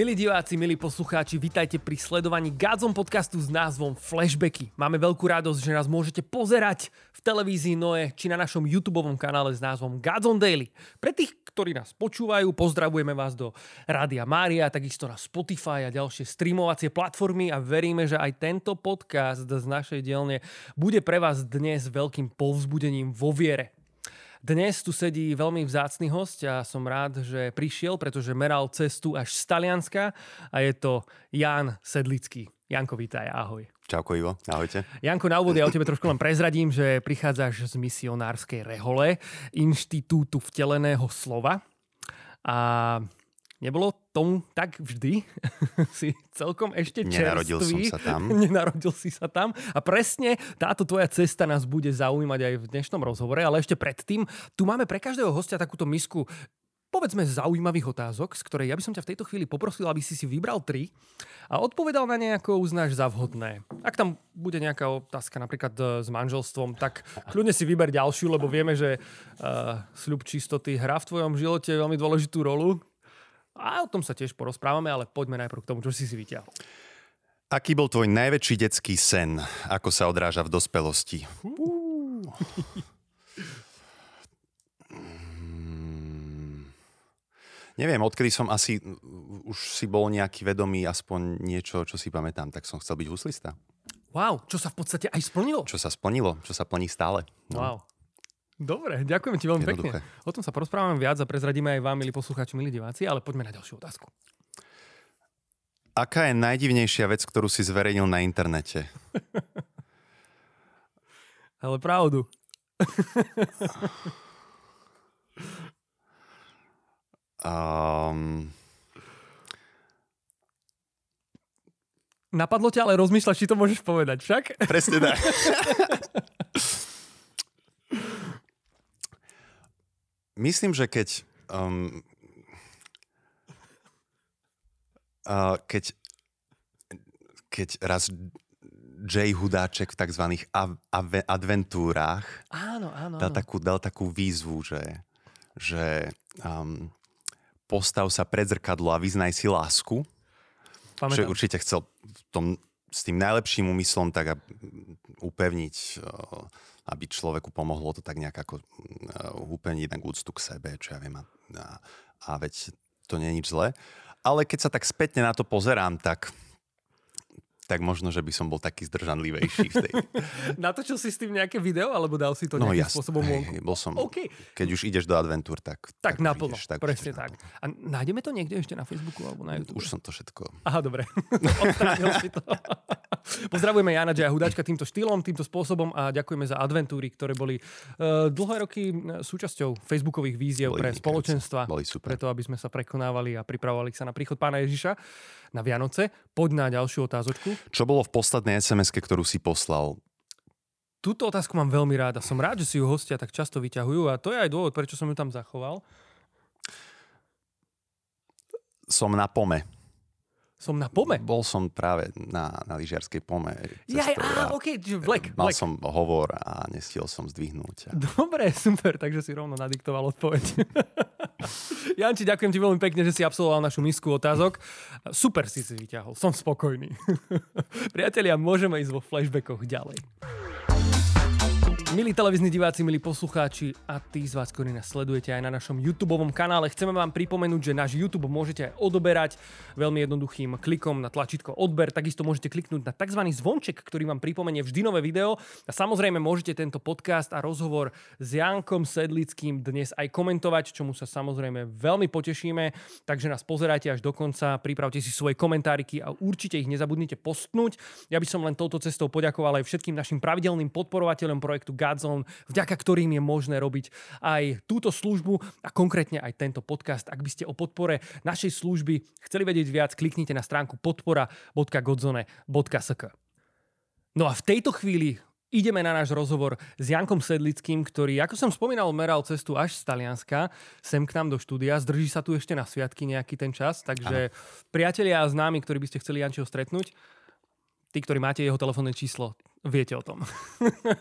Milí diváci, milí poslucháči, vitajte pri sledovaní Gadzom podcastu s názvom Flashbacky. Máme veľkú radosť, že nás môžete pozerať v televízii Noe či na našom YouTube kanále s názvom Gadzon Daily. Pre tých, ktorí nás počúvajú, pozdravujeme vás do Rádia Mária, takisto na Spotify a ďalšie streamovacie platformy a veríme, že aj tento podcast z našej dielne bude pre vás dnes veľkým povzbudením vo viere. Dnes tu sedí veľmi vzácny host a som rád, že prišiel, pretože meral cestu až z Talianska a je to Jan Sedlický. Janko, vítaj, ahoj. Čauko Ivo, ahojte. Janko, na úvod ja o tebe trošku len prezradím, že prichádzaš z misionárskej rehole Inštitútu vteleného slova a Nebolo tomu tak vždy? si celkom ešte čerstvý. Nenarodil som sa tam. Nenarodil si sa tam. A presne táto tvoja cesta nás bude zaujímať aj v dnešnom rozhovore, ale ešte predtým, tu máme pre každého hostia takúto misku povedzme zaujímavých otázok, z ktorej ja by som ťa v tejto chvíli poprosil, aby si si vybral tri a odpovedal na nejako uznáš za vhodné. Ak tam bude nejaká otázka napríklad e, s manželstvom, tak kľudne si vyber ďalšiu, lebo vieme, že uh, sľub čistoty hrá v tvojom živote veľmi dôležitú rolu. A o tom sa tiež porozprávame, ale poďme najprv k tomu, čo si si vyťahol. Aký bol tvoj najväčší detský sen? Ako sa odráža v dospelosti? Uh. Neviem, odkedy som asi už si bol nejaký vedomý, aspoň niečo, čo si pamätám, tak som chcel byť huslista. Wow, čo sa v podstate aj splnilo? Čo sa splnilo, čo sa plní stále. No. Wow. Dobre, ďakujem ti veľmi pekne. O tom sa porozprávame viac a prezradíme aj vám, milí poslucháči, milí diváci, ale poďme na ďalšiu otázku. Aká je najdivnejšia vec, ktorú si zverejnil na internete? ale pravdu. um... Napadlo ťa, ale rozmýšľaš, či to môžeš povedať však? Presne tak. Myslím, že keď... Um, uh, keď, keď raz Jay Hudáček v tzv. Av, av, adventúrách áno, áno, dal, takú, dal takú výzvu, že, že um, postav sa pred zrkadlo a vyznaj si lásku. Pamätám. Že určite chcel v tom, s tým najlepším úmyslom tak upevniť uh, aby človeku pomohlo to tak nejak ako uh, úplne jednak úctu k sebe, čo ja viem. A, a, a veď to nie je nič zlé. Ale keď sa tak spätne na to pozerám, tak tak možno, že by som bol taký zdržanlivejší v tej... Na to, čo si s tým nejaké video, alebo dal si to no, nejakým jasne, spôsobom hej, bol som, okay. Keď už ideš do adventúr, tak... Tak, tak naplno, ideš, tak presne tak. Naplno. A nájdeme to niekde ešte na Facebooku alebo na YouTube? Už som to všetko... Aha, dobre. si to. Pozdravujeme Jana Džaja Hudačka týmto štýlom, týmto spôsobom a ďakujeme za adventúry, ktoré boli uh, dlhé roky e, súčasťou facebookových víziev boli pre spoločenstva. Boli super. Preto, aby sme sa prekonávali a pripravovali sa na príchod pána Ježiša na Vianoce. Poď na ďalšiu otázočku. Čo bolo v poslednej sms ktorú si poslal? Túto otázku mám veľmi rád a som rád, že si ju hostia tak často vyťahujú a to je aj dôvod, prečo som ju tam zachoval. Som na pome. Som na pome? Bol som práve na, na lyžiarskej pome. Ja, á, ok, vlek, Mal vlek. som hovor a nestiel som zdvihnúť. A... Dobre, super, takže si rovno nadiktoval odpoveď. Janči, ďakujem ti veľmi pekne, že si absolvoval našu misku otázok. Super si si vyťahol, som spokojný. Priatelia, môžeme ísť vo flashbackoch ďalej. Milí televízni diváci, milí poslucháči a tí z vás, ktorí nás sledujete aj na našom YouTube kanále, chceme vám pripomenúť, že náš YouTube môžete aj odoberať veľmi jednoduchým klikom na tlačítko odber. Takisto môžete kliknúť na tzv. zvonček, ktorý vám pripomenie vždy nové video. A samozrejme môžete tento podcast a rozhovor s Jankom Sedlickým dnes aj komentovať, čomu sa samozrejme veľmi potešíme. Takže nás pozerajte až do konca, pripravte si svoje komentáriky a určite ich nezabudnite postnúť. Ja by som len touto cestou poďakoval aj všetkým našim pravidelným podporovateľom projektu Godzone, vďaka ktorým je možné robiť aj túto službu a konkrétne aj tento podcast. Ak by ste o podpore našej služby chceli vedieť viac, kliknite na stránku podpora.godzone.sk. No a v tejto chvíli ideme na náš rozhovor s Jankom Sedlickým, ktorý, ako som spomínal, meral cestu až z Talianska sem k nám do štúdia. Zdrží sa tu ešte na sviatky nejaký ten čas, takže ano. priatelia a známi, ktorí by ste chceli Jančiho stretnúť, tí, ktorí máte jeho telefónne číslo, viete o tom.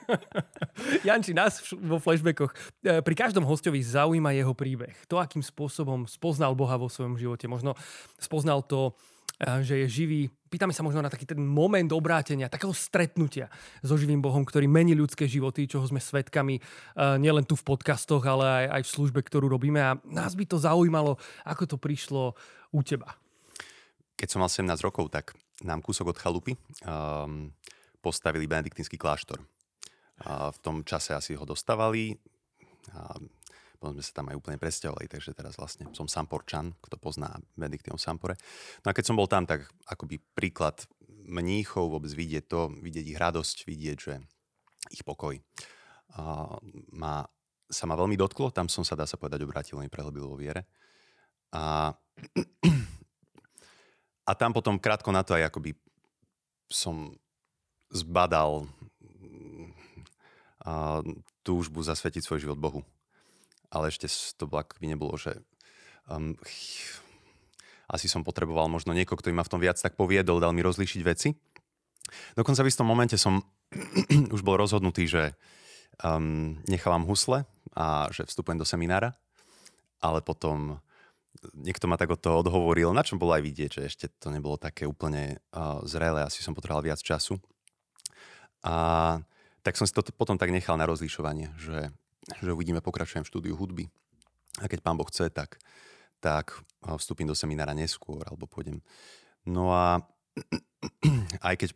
Janči, nás vo flashbackoch e, pri každom hostovi zaujíma jeho príbeh. To, akým spôsobom spoznal Boha vo svojom živote. Možno spoznal to, e, že je živý. Pýtame sa možno na taký ten moment obrátenia, takého stretnutia so živým Bohom, ktorý mení ľudské životy, čoho sme svetkami e, nielen tu v podcastoch, ale aj, aj v službe, ktorú robíme. A nás by to zaujímalo, ako to prišlo u teba. Keď som mal 17 rokov, tak nám kúsok od chalupy um, postavili benediktínsky kláštor. A v tom čase asi ho dostávali a potom sme sa tam aj úplne presťahovali, takže teraz vlastne som Samporčan, kto pozná Benediktínom Sampore. No a keď som bol tam, tak akoby príklad mníchov vôbec vidieť to, vidieť ich radosť, vidieť, že ich pokoj a ma, sa ma veľmi dotklo, tam som sa, dá sa povedať, obrátil, veľmi prehlbil vo viere. A, a tam potom krátko na to aj akoby som zbadal a, túžbu zasvetiť svoj život Bohu. Ale ešte to by nebolo, že um, asi som potreboval možno niekoho, kto ma v tom viac tak poviedol, dal mi rozlíšiť veci. Dokonca v istom momente som už bol rozhodnutý, že um, nechávam husle a že vstupujem do seminára, ale potom niekto ma tak od toho odhovoril, na čom bolo aj vidieť, že ešte to nebolo také úplne uh, zrelé, asi som potreboval viac času. A tak som si to potom tak nechal na rozlišovanie, že, že uvidíme, pokračujem v štúdiu hudby. A keď pán Boh chce, tak, tak vstúpim do seminára neskôr, alebo pôjdem. No a aj keď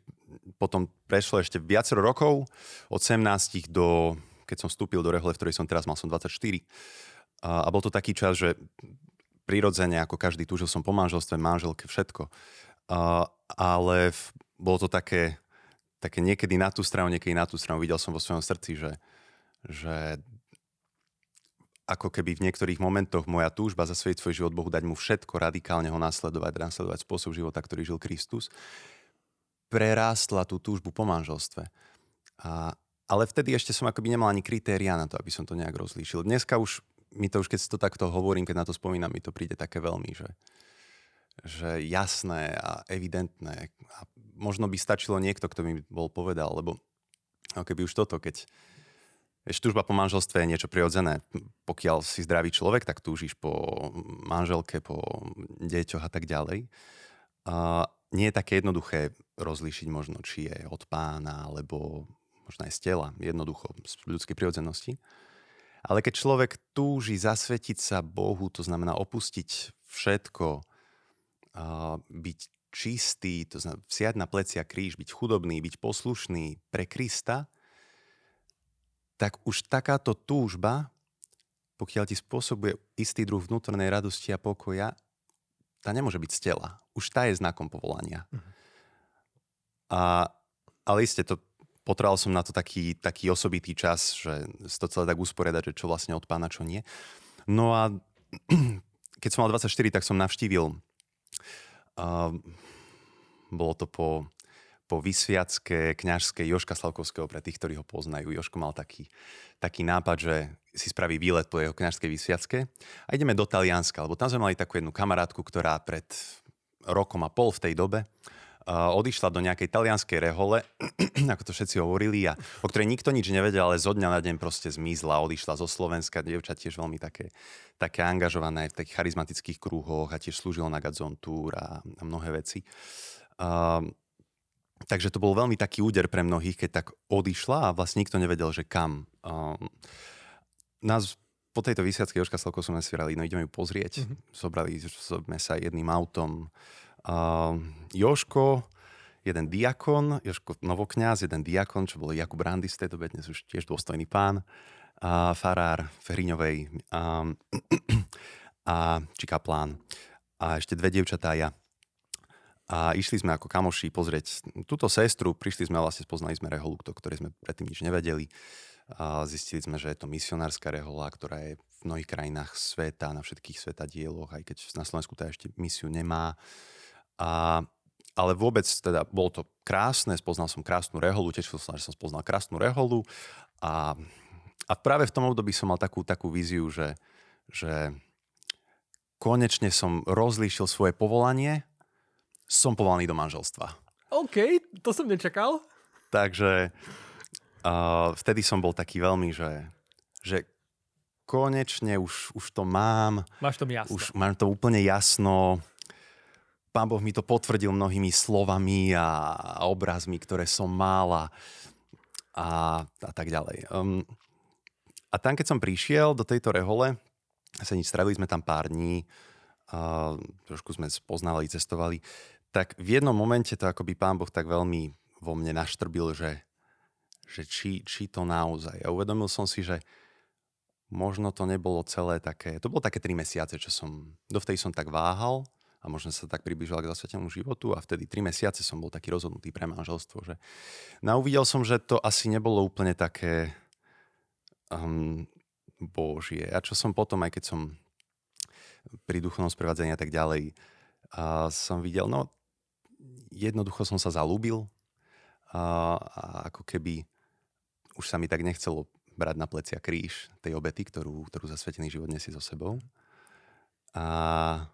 potom prešlo ešte viacero rokov, od 17 do, keď som vstúpil do rehole, v ktorej som teraz mal, som 24. A, a bol to taký čas, že prirodzene, ako každý túžil som po manželstve, manželke, všetko. A, ale v, bolo to také, také niekedy na tú stranu, niekedy na tú stranu. Videl som vo svojom srdci, že, že ako keby v niektorých momentoch moja túžba zasvetiť svoj život Bohu, dať mu všetko, radikálne ho nasledovať, nasledovať spôsob života, ktorý žil Kristus, prerástla tú túžbu po manželstve. A, ale vtedy ešte som akoby nemal ani kritéria na to, aby som to nejak rozlíšil. Dneska už, mi to už keď si to takto hovorím, keď na to spomínam, mi to príde také veľmi, že, že jasné a evidentné. A možno by stačilo niekto, kto mi bol povedal, lebo no keby už toto, keď Vieš, túžba po manželstve je niečo prirodzené. Pokiaľ si zdravý človek, tak túžiš po manželke, po deťoch a tak ďalej. A nie je také jednoduché rozlíšiť možno, či je od pána, alebo možno aj z tela, jednoducho, z ľudskej prirodzenosti. Ale keď človek túži zasvetiť sa Bohu, to znamená opustiť všetko, byť čistý, to znamená vsiať na plecia kríž, byť chudobný, byť poslušný pre Krista, tak už takáto túžba, pokiaľ ti spôsobuje istý druh vnútornej radosti a pokoja, tá nemôže byť z tela. Už tá je znakom povolania. Uh-huh. A, ale iste to potreboval som na to taký, taký osobitý čas, že to celé tak usporiadať, že čo vlastne od pána, čo nie. No a keď som mal 24, tak som navštívil Bolo to po, po vysviacké kňažskej Joška Slavkovského, pre tých, ktorí ho poznajú. Joško mal taký, taký nápad, že si spraví výlet po jeho kňažskej vysviacke a ideme do Talianska, lebo tam sme mali takú jednu kamarátku, ktorá pred rokom a pol v tej dobe odišla do nejakej talianskej rehole, ako to všetci hovorili, a o ktorej nikto nič nevedel, ale zo dňa na deň proste zmizla, odišla zo Slovenska, dievča tiež veľmi také, také angažované v takých charizmatických krúhoch a tiež slúžila na Gazon Tour a, a mnohé veci. Uh, takže to bol veľmi taký úder pre mnohých, keď tak odišla a vlastne nikto nevedel, že kam. Uh, nás po tejto vysviacke Joška Slavko sme si no ideme ju pozrieť. Mm-hmm. Zobrali sme sa jedným autom Joško, jeden diakon, Joško Novokňaz, jeden diakon, čo bol Jakub Randis v tej dobe, dnes už tiež dôstojný pán, a farár Hriňovej a, a či kaplán. A ešte dve dievčatá ja. A išli sme ako kamoši pozrieť túto sestru, prišli sme vlastne, spoznali sme reholu, o ktorej sme predtým nič nevedeli. A zistili sme, že je to misionárska rehola, ktorá je v mnohých krajinách sveta, na všetkých svetadieloch, aj keď na Slovensku tá ešte misiu nemá. A, ale vôbec teda bolo to krásne, spoznal som krásnu reholu, tešil som, že som spoznal krásnu reholu a, a práve v tom období som mal takú, takú víziu, že, že konečne som rozlíšil svoje povolanie, som povolaný do manželstva. OK, to som nečakal. Takže uh, vtedy som bol taký veľmi, že, že konečne už, už to mám. Máš to jasno. Už mám to úplne jasno. Pán Boh mi to potvrdil mnohými slovami a, obrazmi, ktoré som mal a, a, a tak ďalej. Um, a tam, keď som prišiel do tejto rehole, sa nič, stravili sme tam pár dní, uh, trošku sme spoznali, cestovali, tak v jednom momente to akoby pán Boh tak veľmi vo mne naštrbil, že, že či, či to naozaj. A uvedomil som si, že možno to nebolo celé také, to bolo také tri mesiace, čo som, dovtedy som tak váhal a možno sa tak približoval k zasvetenému životu a vtedy tri mesiace som bol taký rozhodnutý pre manželstvo. Že... No uvidel som, že to asi nebolo úplne také, um, Božie. A čo som potom, aj keď som pri duchovnom sprevádzaní a tak ďalej, a som videl, no jednoducho som sa zalúbil a, a ako keby už sa mi tak nechcelo brať na plecia kríž tej obety, ktorú, ktorú zasvetený život nesie so sebou. A,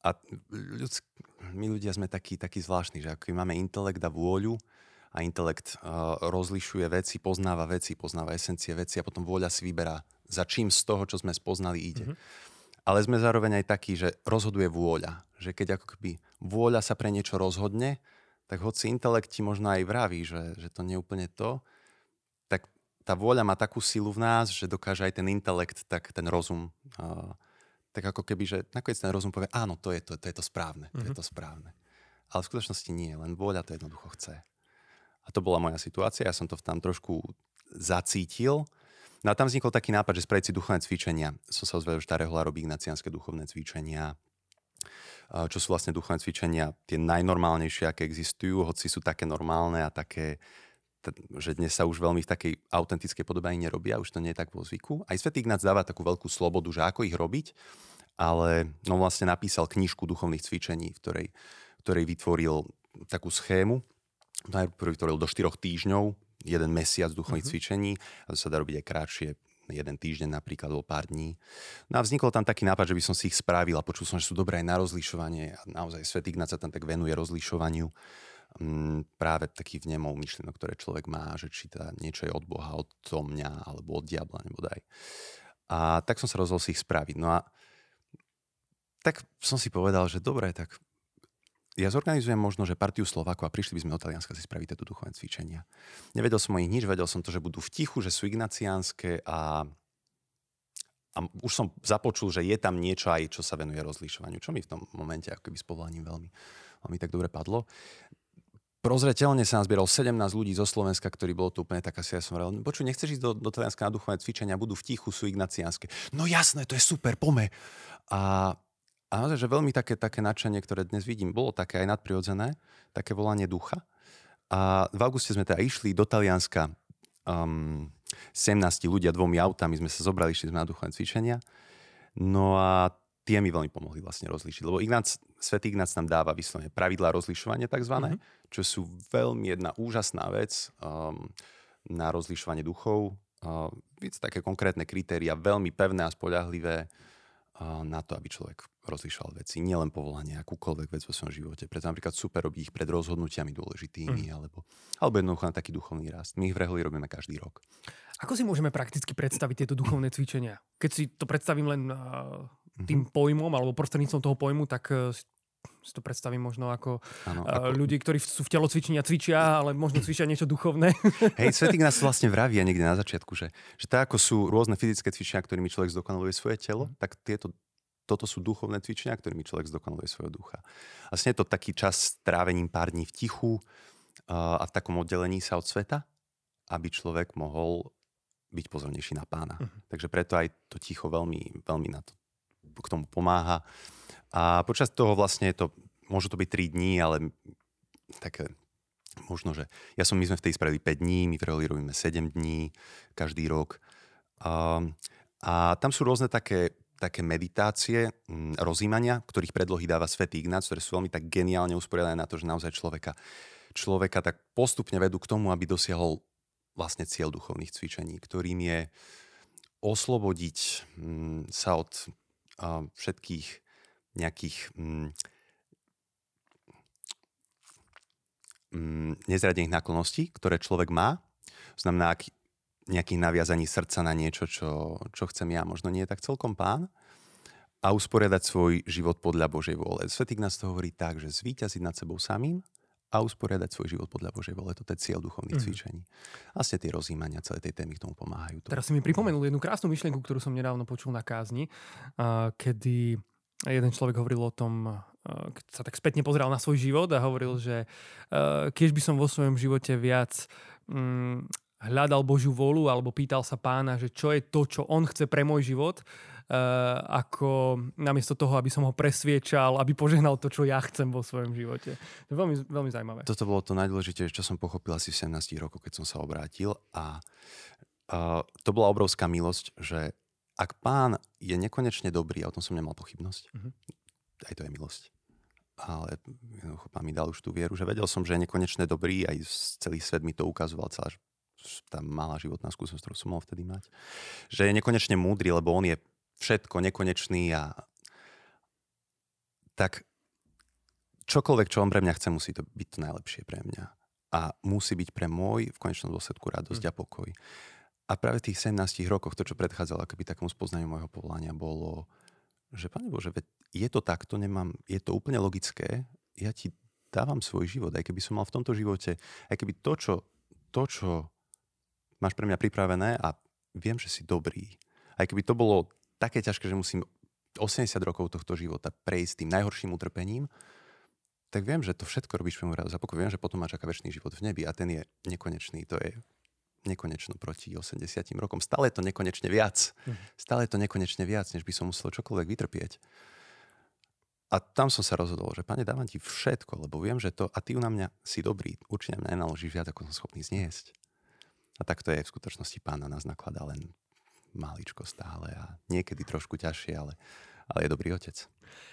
a ľudsk, my ľudia sme takí, takí zvláštni, že ako máme intelekt a vôľu, a intelekt uh, rozlišuje veci, poznáva veci, poznáva esencie veci a potom vôľa si vyberá, za čím z toho, čo sme spoznali, ide. Mm-hmm. Ale sme zároveň aj takí, že rozhoduje vôľa. Že keď ako keby vôľa sa pre niečo rozhodne, tak hoci intelekt ti možno aj vraví, že, že to nie je úplne to, tak tá vôľa má takú silu v nás, že dokáže aj ten intelekt, tak ten rozum, uh, tak ako keby, že nakoniec ten rozum povie, áno, to je to, to, je to správne, mm-hmm. to je mhm. to správne. Ale v skutočnosti nie, len vôľa to jednoducho chce. A to bola moja situácia, ja som to tam trošku zacítil. No a tam vznikol taký nápad, že spraviť si duchovné cvičenia. Som sa ozvedel, že tá rehola robí ignaciánske duchovné cvičenia, čo sú vlastne duchovné cvičenia, tie najnormálnejšie, aké existujú, hoci sú také normálne a také, že dnes sa už veľmi v takej autentickej podobe ani nerobia, už to nie je tak vo zvyku. Aj Svetý Ignác dáva takú veľkú slobodu, že ako ich robiť, ale no vlastne napísal knižku duchovných cvičení, v ktorej, v ktorej vytvoril takú schému, najprv vytvoril do 4 týždňov, jeden mesiac duchovných uh-huh. cvičení, a to sa dá robiť aj krátšie, jeden týždeň napríklad, alebo pár dní. No a vznikol tam taký nápad, že by som si ich spravil a počul som, že sú dobré aj na rozlišovanie a naozaj Svet Ignác sa tam tak venuje rozlišovaniu práve takých vnemov myšlienok, ktoré človek má, že či teda niečo je od Boha, od mňa, alebo od diabla, nebo daj. A tak som sa rozhodol si ich spraviť. No a tak som si povedal, že dobre, tak ja zorganizujem možno, že partiu Slovákov a prišli by sme do Talianska si spraviť tieto duchovné cvičenia. Nevedel som o nich nič, vedel som to, že budú v tichu, že sú ignaciánske a, a už som započul, že je tam niečo aj, čo sa venuje rozlišovaniu, čo mi v tom momente ako keby s povolaním veľmi, veľmi tak dobre padlo. Prozreteľne sa nazbieral 17 ľudí zo Slovenska, ktorí bolo to úplne tak asi, ja som hovoril, počuj, nechceš ísť do, do Talianska na duchovné cvičenia, budú v tichu, sú ignaciánske. No jasné, to je super, pome. A a naozaj, že veľmi také, také nadšenie, ktoré dnes vidím, bolo také aj nadprirodzené, také volanie ducha. A v auguste sme teda išli do Talianska um, 17 ľudia dvomi autami, sme sa zobrali, išli sme na duchovné cvičenia. No a tie mi veľmi pomohli vlastne rozlišiť. Lebo Ignác, Svetý Ignác nám dáva vyslovene pravidlá rozlišovania tzv., mm-hmm. Čo sú veľmi jedna úžasná vec um, na rozlišovanie duchov. Uh, víc také konkrétne kritéria, veľmi pevné a spoľahlivé na to, aby človek rozlišoval veci, nielen povolanie, akúkoľvek vec vo svojom živote. Preto napríklad super robí ich pred rozhodnutiami dôležitými, mm. alebo, alebo jednoducho na taký duchovný rast. My ich v Reholi robíme každý rok. Ako si môžeme prakticky predstaviť tieto duchovné cvičenia? Keď si to predstavím len uh, tým mm-hmm. pojmom, alebo prostredníctvom toho pojmu, tak uh, si to predstavím možno ako, ano, ako... ľudí, ktorí sú v telocvičení a cvičia, ale možno cvičia niečo duchovné. Hej, Svetý nás vlastne vraví niekde na začiatku, že, že tak ako sú rôzne fyzické cvičenia, ktorými človek zdokonaluje svoje telo, mm. tak tieto, toto sú duchovné cvičenia, ktorými človek zdokonaluje svojho ducha. Vlastne je to taký čas strávením pár dní v tichu a v takom oddelení sa od sveta, aby človek mohol byť pozornejší na pána. Uh-huh. Takže preto aj to ticho veľmi, veľmi na to, k tomu pomáha. A počas toho vlastne to, môžu to byť 3 dní, ale také možno, že ja som, my sme v tej spravili 5 dní, my v Reholi robíme 7 dní každý rok. A, a tam sú rôzne také, také meditácie, m, mm, rozímania, ktorých predlohy dáva Svetý Ignác, ktoré sú veľmi tak geniálne usporiadané na to, že naozaj človeka, človeka tak postupne vedú k tomu, aby dosiahol vlastne cieľ duchovných cvičení, ktorým je oslobodiť m, mm, sa od a, všetkých nejakých mm, mm, nezradených náklonností, ktoré človek má. Znamená, ak nejakých naviazaní srdca na niečo, čo, čo chcem ja, možno nie je tak celkom pán a usporiadať svoj život podľa Božej vôle. Svetý nás to hovorí tak, že zvíťaziť nad sebou samým a usporiadať svoj život podľa Božej vole. To je cieľ duchovných mm. cvičení. Vlastne tie rozímania celé tej témy k tomu pomáhajú. Teraz si mi pripomenul jednu krásnu myšlienku, ktorú som nedávno počul na kázni, kedy jeden človek hovoril o tom, uh, keď sa tak spätne pozeral na svoj život a hovoril, že uh, keď by som vo svojom živote viac um, hľadal Božiu volu alebo pýtal sa pána, že čo je to, čo on chce pre môj život, Uh, ako namiesto toho, aby som ho presviečal, aby požehnal to, čo ja chcem vo svojom živote. To je veľmi, veľmi zaujímavé. Toto bolo to najdôležitejšie, čo som pochopil asi v 17 rokoch, keď som sa obrátil a uh, to bola obrovská milosť, že ak pán je nekonečne dobrý, a o tom som nemal pochybnosť, uh-huh. aj to je milosť. Ale jednoducho pán mi dal už tú vieru, že vedel som, že je nekonečne dobrý, aj celý svet mi to ukazoval, celá tá malá životná skúsenosť, ktorú som mohol vtedy mať. Že je nekonečne múdry, lebo on je všetko nekonečný a tak čokoľvek, čo on pre mňa chce, musí to byť to najlepšie pre mňa. A musí byť pre môj v konečnom dôsledku radosť mm. a pokoj. A práve v tých 17 rokoch, to, čo predchádzalo akoby takému spoznaniu môjho povolania, bolo, že Pane Bože, je to takto, nemám, je to úplne logické, ja ti dávam svoj život, aj keby som mal v tomto živote, aj keby to, čo, to, čo máš pre mňa pripravené a viem, že si dobrý, aj keby to bolo také ťažké, že musím 80 rokov tohto života prejsť tým najhorším utrpením, tak viem, že to všetko robíš pre môj radosť. A pokoj viem, že potom máš čaká väčší život v nebi a ten je nekonečný. To je nekonečno proti 80 rokom. Stále je to nekonečne viac. Mhm. Stále je to nekonečne viac, než by som musel čokoľvek vytrpieť. A tam som sa rozhodol, že pane, dávam ti všetko, lebo viem, že to, a ty na mňa si dobrý, určite na mňa nenaložíš viac, ako som schopný zniesť. A tak to je v skutočnosti pána nás nakladá len maličko stále a niekedy trošku ťažšie, ale, ale je dobrý otec.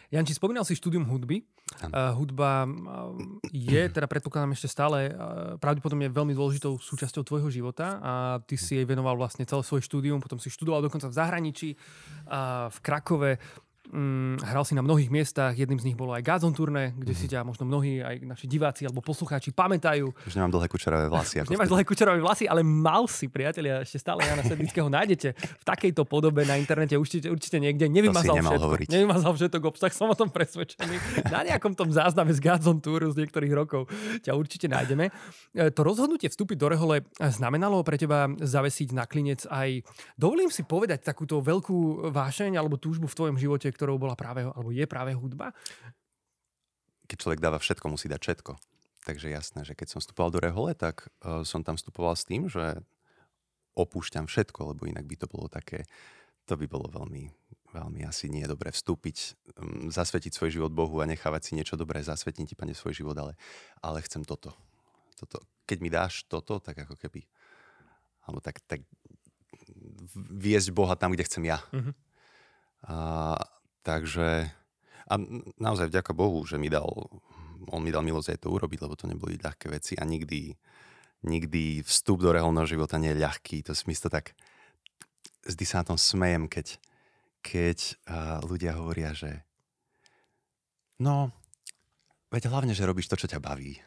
Janči, spomínal si štúdium hudby. Uh, hudba uh, je, teda predpokladám ešte stále, uh, pravdepodobne veľmi dôležitou súčasťou tvojho života a ty si jej venoval vlastne celé svoje štúdium, potom si študoval dokonca v zahraničí, uh, v Krakove. Mm, hral si na mnohých miestach, jedným z nich bolo aj Gazon turné, kde mm. si ťa možno mnohí aj naši diváci alebo poslucháči pamätajú. Už nemám dlhé kučerové vlasy. Už nemáš dlhé kučerové vlasy, ale mal si, priatelia, ešte stále Jana Sedlického nájdete v takejto podobe na internete, určite, určite niekde. Nevymazal všetko. Hovoriť. Nevymazal všetko obsah, som o tom presvedčený. Na nejakom tom zázname z Gazon Tour z niektorých rokov ťa určite nájdeme. E, to rozhodnutie vstúpiť do Rehole znamenalo pre teba zavesiť na klinec aj, dovolím si povedať, takúto veľkú vášeň alebo túžbu v tvojom živote, ktorou bola práve, alebo je práve hudba? Keď človek dáva všetko, musí dať všetko. Takže jasné, že keď som vstupoval do Rehole, tak uh, som tam vstupoval s tým, že opúšťam všetko, lebo inak by to bolo také, to by bolo veľmi, veľmi asi nie je dobré vstúpiť, um, zasvetiť svoj život Bohu a nechávať si niečo dobré, zasvetniť ti, pane, svoj život, ale, ale chcem toto. toto. Keď mi dáš toto, tak ako keby, alebo tak, tak viesť Boha tam, kde chcem ja. Mm-hmm. A, Takže a naozaj vďaka Bohu, že mi dal, on mi dal milosť aj to urobiť, lebo to neboli ľahké veci a nikdy, nikdy vstup do reholného života nie je ľahký. To si to tak, zdy sa na tom smejem, keď, keď uh, ľudia hovoria, že no, veď hlavne, že robíš to, čo ťa baví.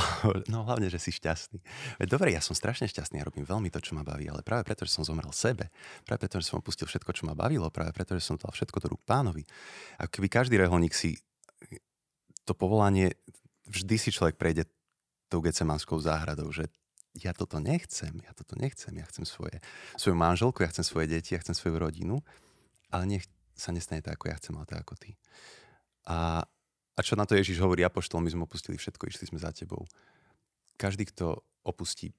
No hlavne, že si šťastný. Dobre, ja som strašne šťastný a robím veľmi to, čo ma baví, ale práve preto, že som zomrel sebe, práve preto, že som opustil všetko, čo ma bavilo, práve preto, že som dal všetko do rúk pánovi. A keby každý reholník si to povolanie, vždy si človek prejde tou gecemanskou záhradou, že ja toto nechcem, ja toto nechcem, ja chcem svoje, svoju manželku, ja chcem svoje deti, ja chcem svoju rodinu, ale nech sa nestane tak, ako ja chcem, ale tak ako ty. A a čo na to Ježiš hovorí apoštol, my sme opustili všetko, išli sme za tebou. Každý, kto opustí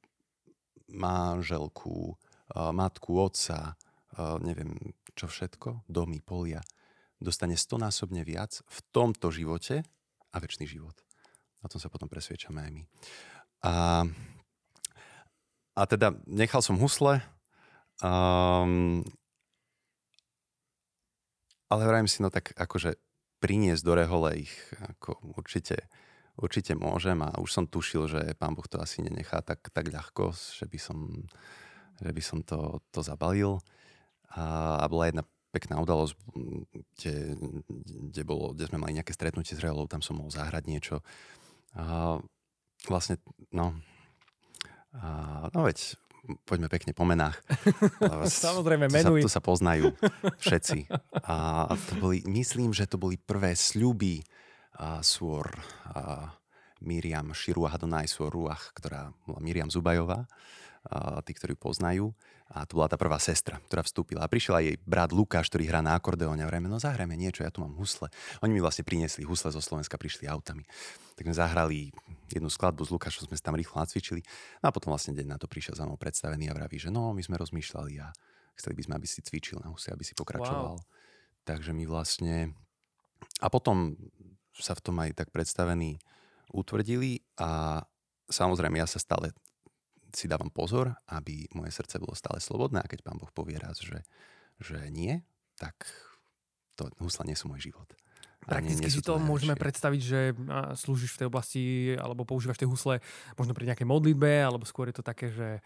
manželku, matku, otca, neviem čo všetko, domy, polia, dostane stonásobne viac v tomto živote a väčší život. Na tom sa potom presviečame aj my. A, a teda nechal som husle, um, ale vrajím si, no tak akože priniesť do rehole ich ako určite, určite môžem a už som tušil, že pán Boh to asi nenechá tak, tak ľahko, že by som, že by som to, to zabalil. A, a bola jedna pekná udalosť, kde, kde, bolo, kde sme mali nejaké stretnutie s Reholou, tam som mohol zahrať niečo. A vlastne, no, a, no veď, poďme pekne po menách. Samozrejme, menuj. To sa, poznajú všetci. A to boli, myslím, že to boli prvé sľuby a súor a Miriam Širuach Adonai súor Ruach, ktorá bola Miriam Zubajová, tí, ktorí poznajú. A to bola tá prvá sestra, ktorá vstúpila. A prišiel aj jej brat Lukáš, ktorý hrá na akordeóne. A vrajme, no zahrajme niečo, ja tu mám husle. Oni mi vlastne priniesli husle zo Slovenska, prišli autami. Tak sme zahrali jednu skladbu s Lukášom, sme sa tam rýchlo nacvičili. No a potom vlastne deň na to prišiel za mnou predstavený a vraví, že no, my sme rozmýšľali a chceli by sme, aby si cvičil na husle, aby si pokračoval. Wow. Takže my vlastne... A potom sa v tom aj tak predstavení utvrdili a samozrejme ja sa stále si dávam pozor, aby moje srdce bolo stále slobodné a keď pán Boh povie raz, že, že nie, tak to husla nie sú môj život. Prakticky si to môžeme predstaviť, že slúžiš v tej oblasti alebo používaš tie husle možno pri nejakej modlitbe, alebo skôr je to také, že...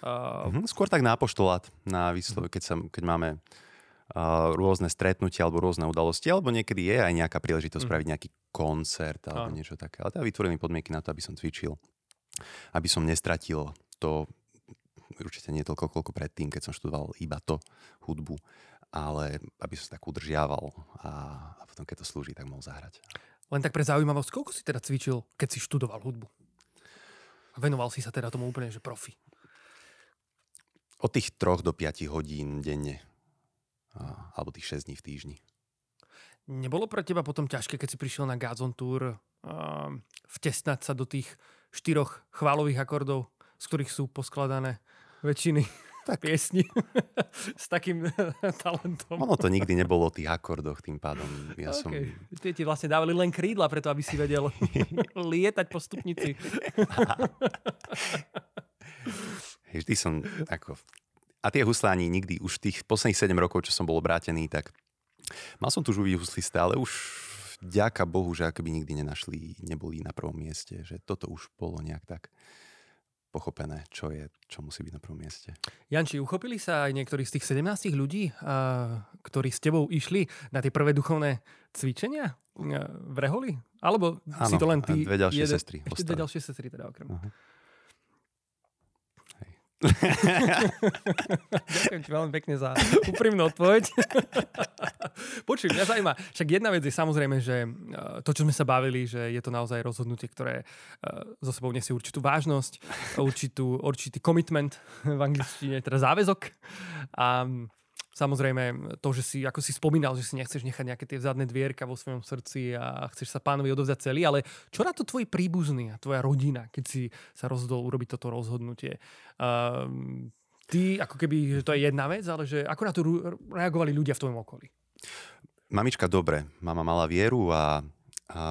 Uh... Mm-hmm, skôr tak na apoštolát, na výslove, keď, sa, keď máme uh, rôzne stretnutia alebo rôzne udalosti, alebo niekedy je aj nejaká príležitosť mm. spraviť nejaký koncert alebo uh. niečo také. Ale teda vytvorili podmienky na to, aby som cvičil, aby som nestratil to určite nie toľko, koľko predtým, keď som študoval iba to, hudbu, ale aby som tak udržiaval a, a potom, keď to slúži, tak mohol zahrať. Len tak pre zaujímavosť, koľko si teda cvičil, keď si študoval hudbu? A venoval si sa teda tomu úplne, že profi? Od tých troch do 5 hodín denne. Alebo tých 6 dní v týždni. Nebolo pre teba potom ťažké, keď si prišiel na Gazon Tour vtesnať sa do tých štyroch chválových akordov, z ktorých sú poskladané väčšiny tak. piesni s takým talentom. Ono to nikdy nebolo o tých akordoch, tým pádom ja okay. som... Tie ti vlastne dávali len krídla, preto aby si vedel lietať po stupnici. Vždy som ako... A tie husláni nikdy, už tých posledných 7 rokov, čo som bol obrátený, tak mal som tu žuvý huslista, ale už ďaká Bohu, že akoby nikdy nenašli, neboli na prvom mieste, že toto už bolo nejak tak pochopené, čo je, čo musí byť na prvom mieste. Janči, uchopili sa aj niektorí z tých 17 ľudí, a, ktorí s tebou išli na tie prvé duchovné cvičenia v Reholi? Alebo Áno, si to len ty? dve ďalšie jeden, sestry. Ešte dve ďalšie sestry teda okrem. Uh-huh. Ďakujem ti veľmi pekne za úprimnú odpoveď. Počuj, mňa zaujíma, však jedna vec je samozrejme, že e, to, čo sme sa bavili, že je to naozaj rozhodnutie, ktoré zo e, sebou nesie určitú vážnosť, určitú, určitý commitment v angličtine, teda záväzok. A Samozrejme, to, že si, ako si spomínal, že si nechceš nechať nejaké tie vzadné dvierka vo svojom srdci a chceš sa pánovi odovzdať celý, ale čo na to tvoji príbuzní a tvoja rodina, keď si sa rozhodol urobiť toto rozhodnutie? Uh, ty, ako keby, že to je jedna vec, ale že ako na to reagovali ľudia v tvojom okolí? Mamička dobre. Mama mala vieru a, a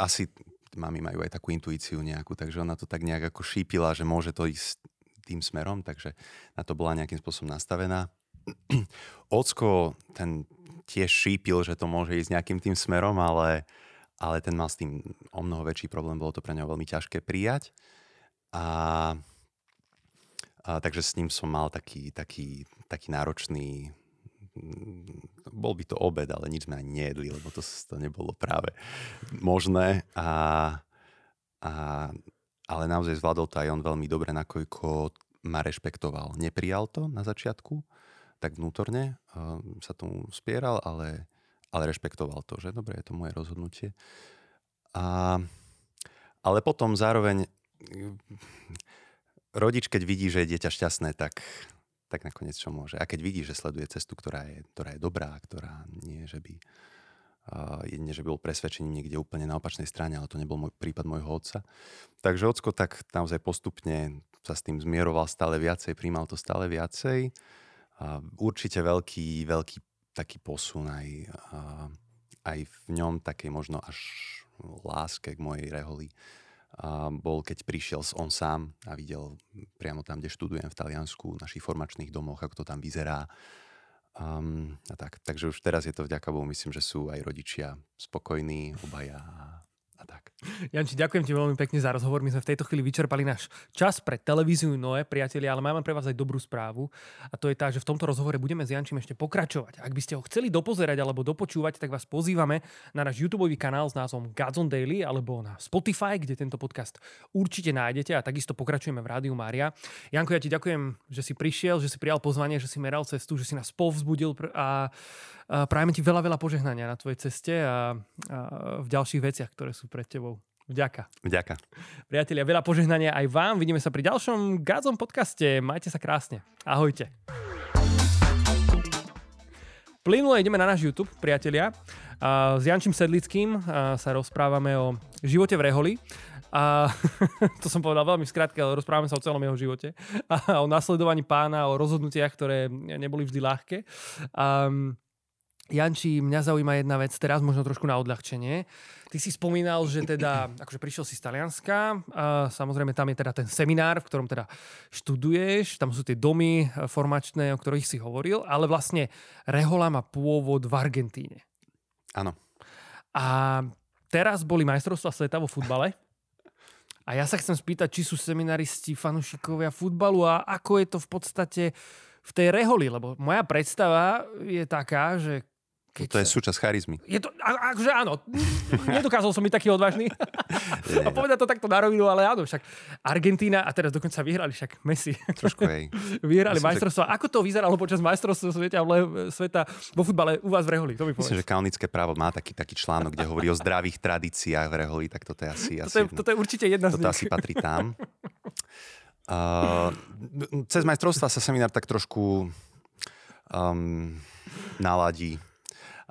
asi mami majú aj takú intuíciu nejakú, takže ona to tak nejak ako šípila, že môže to ísť tým smerom, takže na to bola nejakým spôsobom nastavená. Ocko, ten tiež šípil, že to môže ísť nejakým tým smerom, ale, ale ten mal s tým o mnoho väčší problém, bolo to pre neho veľmi ťažké prijať. A, a takže s ním som mal taký, taký, taký náročný bol by to obed, ale nič sme ani nejedli, lebo to, to nebolo práve možné. A, a ale naozaj zvládol to aj on veľmi dobre, nakoľko ma rešpektoval. Neprijal to na začiatku, tak vnútorne uh, sa tomu spieral, ale, ale rešpektoval to, že dobre, je to moje rozhodnutie. A, ale potom zároveň rodič, keď vidí, že je dieťa šťastné, tak, tak nakoniec čo môže. A keď vidí, že sleduje cestu, ktorá je, ktorá je dobrá, ktorá nie, že by jedine, že bol presvedčením niekde úplne na opačnej strane, ale to nebol môj, prípad môjho otca. Takže ocko tak naozaj postupne sa s tým zmieroval stále viacej, príjmal to stále viacej. A určite veľký, veľký taký posun aj, aj v ňom takej možno až láske k mojej reholi a bol, keď prišiel on sám a videl priamo tam, kde študujem v Taliansku, v našich formačných domoch, ako to tam vyzerá Um, a tak. Takže už teraz je to vďaka Bohu, myslím, že sú aj rodičia spokojní, obaja a. Janči, ďakujem ti veľmi pekne za rozhovor. My sme v tejto chvíli vyčerpali náš čas pre televíziu Noé, priatelia, ale máme pre vás aj dobrú správu. A to je tá, že v tomto rozhovore budeme s Jančím ešte pokračovať. Ak by ste ho chceli dopozerať alebo dopočúvať, tak vás pozývame na náš YouTube kanál s názvom Godzone Daily alebo na Spotify, kde tento podcast určite nájdete a takisto pokračujeme v Rádiu Mária. Janko, ja ti ďakujem, že si prišiel, že si prijal pozvanie, že si meral cestu, že si nás povzbudil a Prajeme ti veľa, veľa požehnania na tvojej ceste a, a v ďalších veciach, ktoré sú pred tebou. Vďaka. Vďaka. Priatelia, veľa požehnania aj vám. Vidíme sa pri ďalšom Gazom podcaste. Majte sa krásne. Ahojte. Plynule ideme na náš YouTube, priatelia. S Jančím Sedlickým sa rozprávame o živote v Reholi. A to som povedal veľmi skrátke, ale rozprávame sa o celom jeho živote. A o nasledovaní pána, o rozhodnutiach, ktoré neboli vždy ľahké. A Janči, mňa zaujíma jedna vec, teraz možno trošku na odľahčenie. Ty si spomínal, že teda, akože prišiel si z Talianska, a samozrejme tam je teda ten seminár, v ktorom teda študuješ, tam sú tie domy e, formačné, o ktorých si hovoril, ale vlastne Rehola má pôvod v Argentíne. Áno. A teraz boli majstrovstvá sveta vo futbale. A ja sa chcem spýtať, či sú seminaristi, fanúšikovia futbalu a ako je to v podstate v tej reholi, lebo moja predstava je taká, že keď to je súčasť charizmy. Je to, akože áno, nedokázal som byť taký odvážny a povedať to takto na rovinu, ale áno, však Argentína a teraz dokonca vyhrali však Messi. Trošku hej. vyhrali majstrovstvo. Ako to vyzeralo počas majstrovstva sveta, sveta vo futbale u vás v Reholi? To mi Myslím, že kanonické právo má taký, taký článok, kde hovorí o zdravých tradíciách v Reholi, tak toto je asi... Toto, asi, je, toto je určite jedna z nich. Toto asi patrí tam. Uh, cez majstrovstva sa seminár tak trošku um, naladí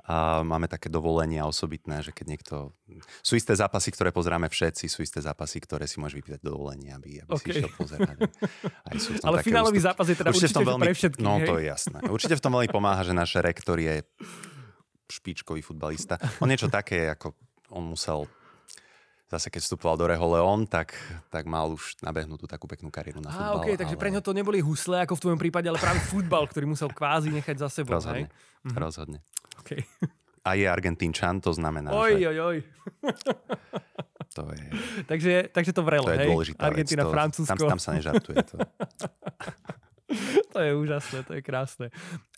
a máme také dovolenia osobitné, že keď niekto... Sú isté zápasy, ktoré pozeráme všetci, sú isté zápasy, ktoré si môžeš vypýtať dovolenie, aby, aby okay. si išiel pozerať. Aj sú Ale finálový ústup... zápas je teda určite, určite v tom veľmi, pre všetkých. No hej? to je jasné. Určite v tom veľmi pomáha, že náš rektor je špičkový futbalista. On niečo také, ako on musel zase keď vstupoval do Reholeon, tak, tak mal už nabehnutú takú peknú kariéru na futbal. okay, takže ale... pre ňo to neboli husle ako v tvojom prípade, ale práve futbal, ktorý musel kvázi nechať za sebou. Rozhodne, hej? Mhm. rozhodne. Okay. A je Argentínčan, to znamená, oj, že... Oj, oj, To je... takže, takže to vrelo, to je hej? Argentína, vec. To, Francúzsko. Tam, tam sa nežartuje. To. to je úžasné, to je krásne.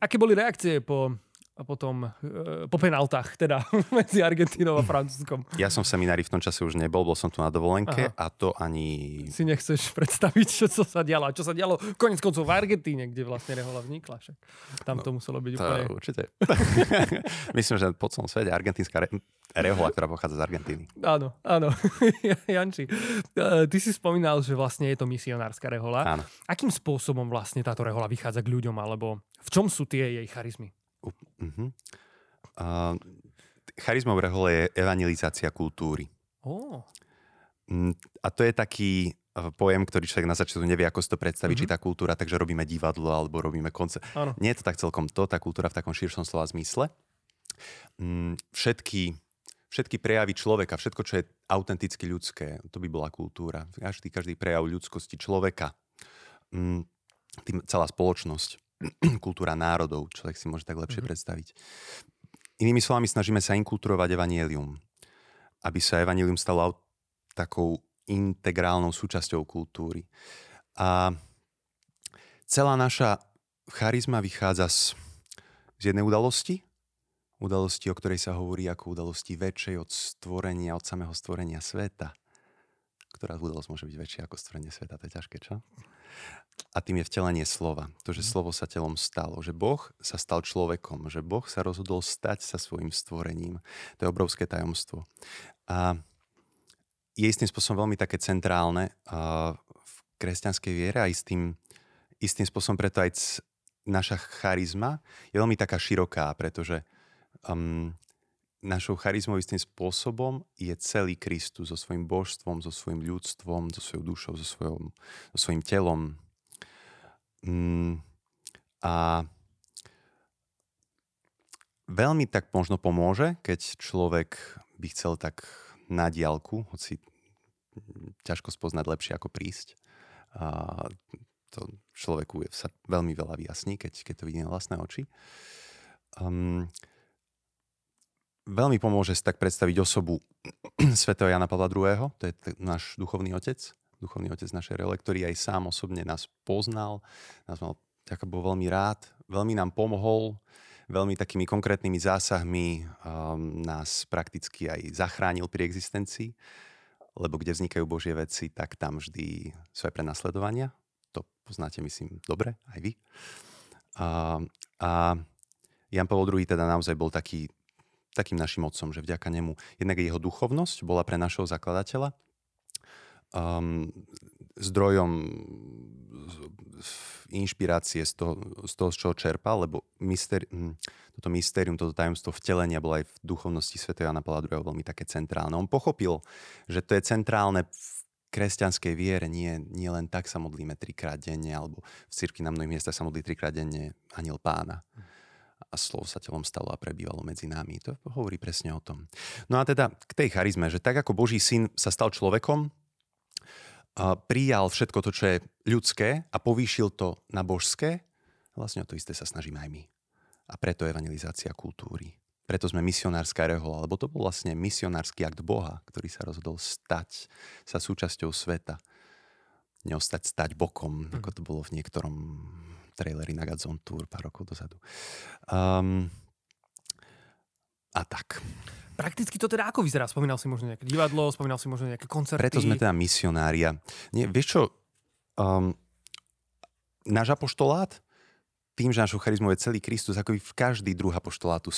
Aké boli reakcie po a potom e, po penaltách, teda medzi Argentínou a Francúzskom. Ja som v seminári v tom čase už nebol, bol som tu na dovolenke Aha. a to ani... Si nechceš predstaviť, čo, čo sa dialo. A čo sa dialo konec koncov v Argentíne, kde vlastne Rehola vznikla. Však. Tam no, to muselo byť to úplne... Určite. Myslím, že po celom svete argentínska re... Rehola, ktorá pochádza z Argentíny. Áno, áno. Janči, e, ty si spomínal, že vlastne je to misionárska Rehola. Áno. Akým spôsobom vlastne táto Rehola vychádza k ľuďom, alebo v čom sú tie jej charizmy? Uh-huh. Uh, charizmou rehole je evangelizácia kultúry. Oh. A to je taký e, pojem, ktorý človek na začiatku nevie, ako si to predstaviť, uh-huh. či tá kultúra, takže robíme divadlo alebo robíme koncert. Nie je to tak celkom to, tá kultúra v takom širšom slova zmysle. Všetky, všetky prejavy človeka, všetko, čo je autenticky ľudské, to by bola kultúra. Každý, každý prejav ľudskosti človeka, tým, celá spoločnosť kultúra národov, človek si môže tak lepšie mm-hmm. predstaviť. Inými slovami, snažíme sa inkulturovať evanielium, aby sa evanielium stalo takou integrálnou súčasťou kultúry. A celá naša charizma vychádza z, z jednej udalosti, udalosti, o ktorej sa hovorí ako udalosti väčšej od stvorenia, od samého stvorenia sveta. Ktorá udalosť môže byť väčšia ako stvorenie sveta? To je ťažké, čo? A tým je vtelenie slova. To, že mhm. slovo sa telom stalo. Že Boh sa stal človekom. Že Boh sa rozhodol stať sa svojim stvorením. To je obrovské tajomstvo. A je istým spôsobom veľmi také centrálne v kresťanskej viere a istým, istým spôsobom preto aj naša charizma je veľmi taká široká, pretože um, našou charizmou istým spôsobom je celý Kristus so svojím božstvom, so svojím ľudstvom, so svojou dušou, so, svojom, so svojím telom. Mm, a veľmi tak možno pomôže, keď človek by chcel tak na diálku, hoci ťažko spoznať lepšie ako prísť. A to človeku sa veľmi veľa vyjasní, keď, keď to vidí na vlastné oči. Um, veľmi pomôže si tak predstaviť osobu svätého Jana Pavla II. To je t- náš duchovný otec, duchovný otec našej rele, ktorý aj sám osobne nás poznal, nás mal, tak bol veľmi rád, veľmi nám pomohol, veľmi takými konkrétnymi zásahmi um, nás prakticky aj zachránil pri existencii, lebo kde vznikajú Božie veci, tak tam vždy sú aj prenasledovania. To poznáte, myslím, dobre, aj vy. A, a Jan Pavel II teda naozaj bol taký, takým našim otcom, že vďaka nemu jednak jeho duchovnosť bola pre našho zakladateľa um, zdrojom inšpirácie z toho, z toho, z čoho čerpal, lebo myster, hm, toto mystérium, toto tajomstvo vtelenia bolo aj v duchovnosti Sv. Jana Pavla II veľmi také centrálne. On pochopil, že to je centrálne v kresťanskej viere, nie, nie len tak sa modlíme trikrát denne, alebo v cirkvi na mnohých miestach sa modlí trikrát denne aniel pána. A slovo sa telom stalo a prebývalo medzi nami. To hovorí presne o tom. No a teda k tej charizme, že tak ako Boží syn sa stal človekom, prijal všetko to, čo je ľudské a povýšil to na božské, vlastne o to isté sa snažíme aj my. A preto evangelizácia kultúry. Preto sme misionárska rehola, lebo to bol vlastne misionársky akt Boha, ktorý sa rozhodol stať sa súčasťou sveta. Neostať stať bokom, ako to bolo v niektorom traileri na Godzone Tour pár rokov dozadu. Um, a tak. Prakticky to teda ako vyzerá? Spomínal si možno nejaké divadlo, spomínal si možno nejaké koncerty. Preto sme teda misionária. Nie, vieš čo, um, náš apoštolát, tým, že našou charizmou je celý Kristus, ako v každý druh apoštolátu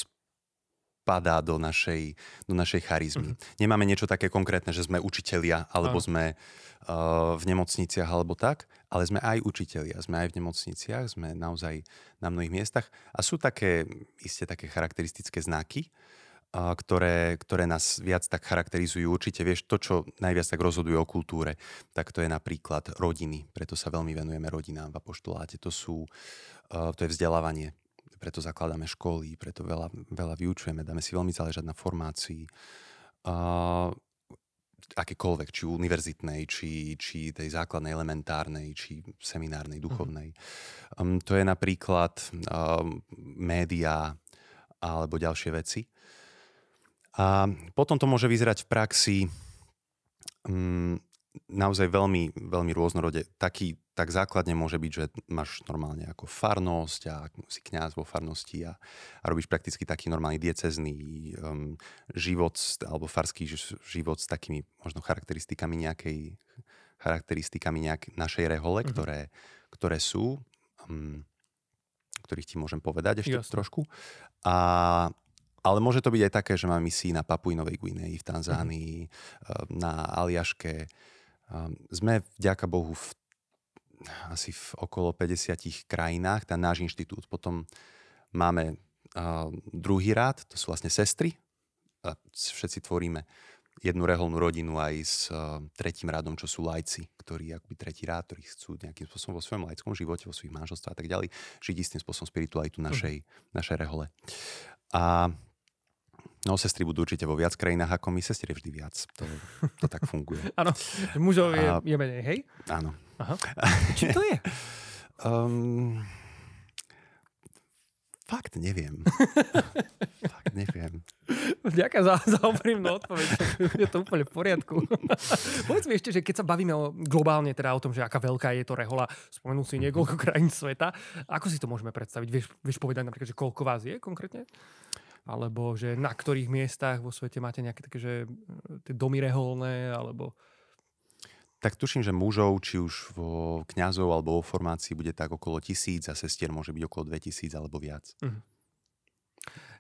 spadá do našej, do našej charizmy. Mm-hmm. Nemáme niečo také konkrétne, že sme učitelia, alebo Aha. sme uh, v nemocniciach, alebo tak, ale sme aj učitelia, sme aj v nemocniciach, sme naozaj na mnohých miestach a sú také, isté také charakteristické znaky, ktoré, ktoré nás viac tak charakterizujú. Určite vieš, to, čo najviac tak rozhoduje o kultúre, tak to je napríklad rodiny. Preto sa veľmi venujeme rodinám v apoštoláte. To, sú, to je vzdelávanie. Preto zakladáme školy, preto veľa, veľa vyučujeme, dáme si veľmi záležať na formácii. Uh, akékoľvek, či univerzitnej, či, či tej základnej, elementárnej, či seminárnej, mhm. duchovnej. Um, to je napríklad um, média alebo ďalšie veci. A potom to môže vyzerať v praxi um, naozaj veľmi, veľmi rôznorode. Taký, tak základne môže byť, že máš normálne ako farnosť a si kňaz vo farnosti a, a robíš prakticky taký normálny diecezný um, život alebo farský život s takými možno charakteristikami nejakej charakteristikami nejak našej rehole, mm-hmm. ktoré, ktoré sú, um, ktorých ti môžem povedať ešte Jasne. trošku. A ale môže to byť aj také, že máme misií na Papuinovej Guinei, v Tanzánii, mm-hmm. na Aliaške. Ehm, sme vďaka Bohu v, asi v okolo 50 krajinách, ten náš inštitút. Potom máme uh, druhý rád, to sú vlastne sestry. A všetci tvoríme jednu reholnú rodinu aj s uh, tretím rádom, čo sú lajci, ktorí akoby tretí rád, ktorí chcú nejakým spôsobom vo svojom lajskom živote, vo svojich manželstvách a tak ďalej, žiť istým spôsobom spiritualitu našej, mm. našej rehole. A No, sestry budú určite vo viac krajinách ako my, sestry vždy viac. To, to tak funguje. Áno, mužov je, je menej, hej? Áno. Aha. Či to je? um, fakt neviem. fakt neviem. Ďakujem za, za úprimnú odpoveď. Je to úplne v poriadku. Povedz mi ešte, že keď sa bavíme o, globálne teda o tom, že aká veľká je to rehola, spomenul si niekoľko krajín sveta, ako si to môžeme predstaviť? Vieš, vieš povedať napríklad, že koľko vás je konkrétne? Alebo že na ktorých miestach vo svete máte nejaké také, že e, tie domy reholné, alebo... Tak tuším, že mužov, či už vo kňazov alebo vo formácii bude tak okolo tisíc a sestier môže byť okolo 2000 alebo viac. Uh-huh.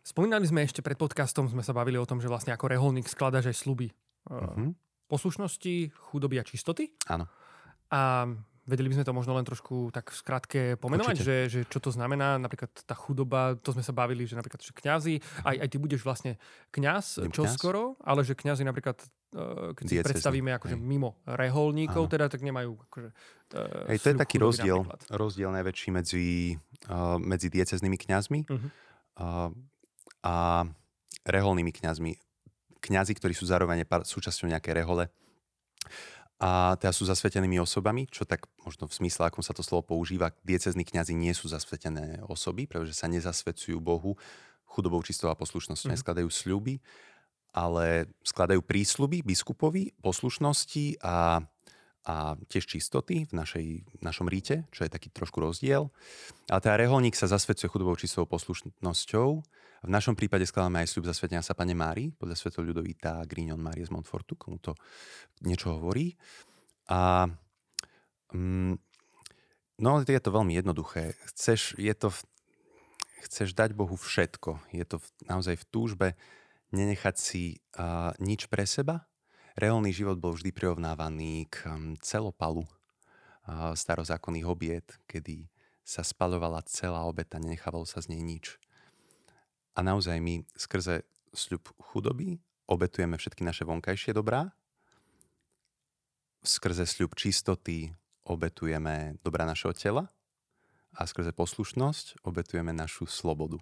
Spomínali sme ešte pred podcastom, sme sa bavili o tom, že vlastne ako reholník skladaš aj sluby uh-huh. poslušnosti, chudoby a čistoty. Áno. A Vedeli by sme to možno len trošku tak skrátke pomenovať, že, že čo to znamená, napríklad tá chudoba, to sme sa bavili, že napríklad že kňazi, aj, aj ty budeš vlastne kňaz, čo kňaz? skoro, ale že kňazi napríklad, uh, keď si predstavíme akože Hej. mimo reholníkov, Áno. teda tak nemajú akože, uh, Hej, to je taký rozdiel, napríklad. rozdiel najväčší medzi, uh, medzi dieceznými kňazmi uh-huh. uh, a reholnými kňazmi. Kňazi, ktorí sú zároveň súčasťou nejakej rehole, a teda sú zasvetenými osobami, čo tak možno v smysle, akom sa to slovo používa, diecezní kňazi nie sú zasvetené osoby, pretože sa nezasvedcujú Bohu, chudobou, čistou a poslušnosťou. Mm. Neskladajú sľuby, ale skladajú prísľuby biskupovi, poslušnosti a, a tiež čistoty v našej, našom ríte, čo je taký trošku rozdiel. Ale teda reholník sa zasvedcuje chudobou, čistou poslušnosťou. V našom prípade skladáme aj sľub zasvetenia sa Pane Mári, podľa sveto Ľudovita Grignon Márie z Montfortu, komu to niečo hovorí. A mm, no, je to veľmi jednoduché. Chceš, je to, chceš dať Bohu všetko. Je to naozaj v túžbe nenechať si uh, nič pre seba. Reálny život bol vždy prirovnávaný k um, celopalu uh, starozákonných obiet, kedy sa spaľovala celá obeta, nenechávalo sa z nej nič. A naozaj my skrze sľub chudoby obetujeme všetky naše vonkajšie dobrá, skrze sľub čistoty obetujeme dobrá našeho tela a skrze poslušnosť obetujeme našu slobodu.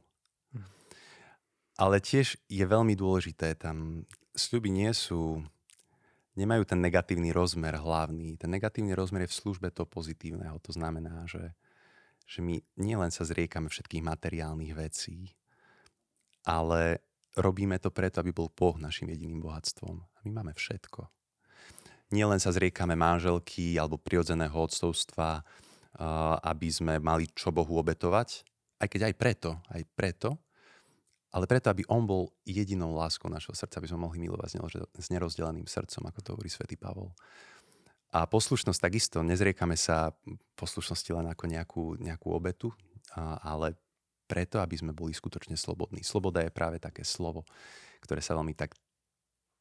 Ale tiež je veľmi dôležité, tam sľuby nie sú, nemajú ten negatívny rozmer hlavný. Ten negatívny rozmer je v službe toho pozitívneho. To znamená, že, že my nielen sa zriekame všetkých materiálnych vecí, ale robíme to preto, aby bol Boh našim jediným bohatstvom. My máme všetko. Nielen sa zriekame manželky alebo prirodzeného odcovstva, aby sme mali čo Bohu obetovať, aj keď aj preto, aj preto, ale preto, aby on bol jedinou láskou našho srdca, aby sme mohli milovať s nerozdeleným srdcom, ako to hovorí svätý Pavol. A poslušnosť takisto, nezriekame sa poslušnosti len ako nejakú, nejakú obetu, ale preto, aby sme boli skutočne slobodní. Sloboda je práve také slovo, ktoré sa veľmi tak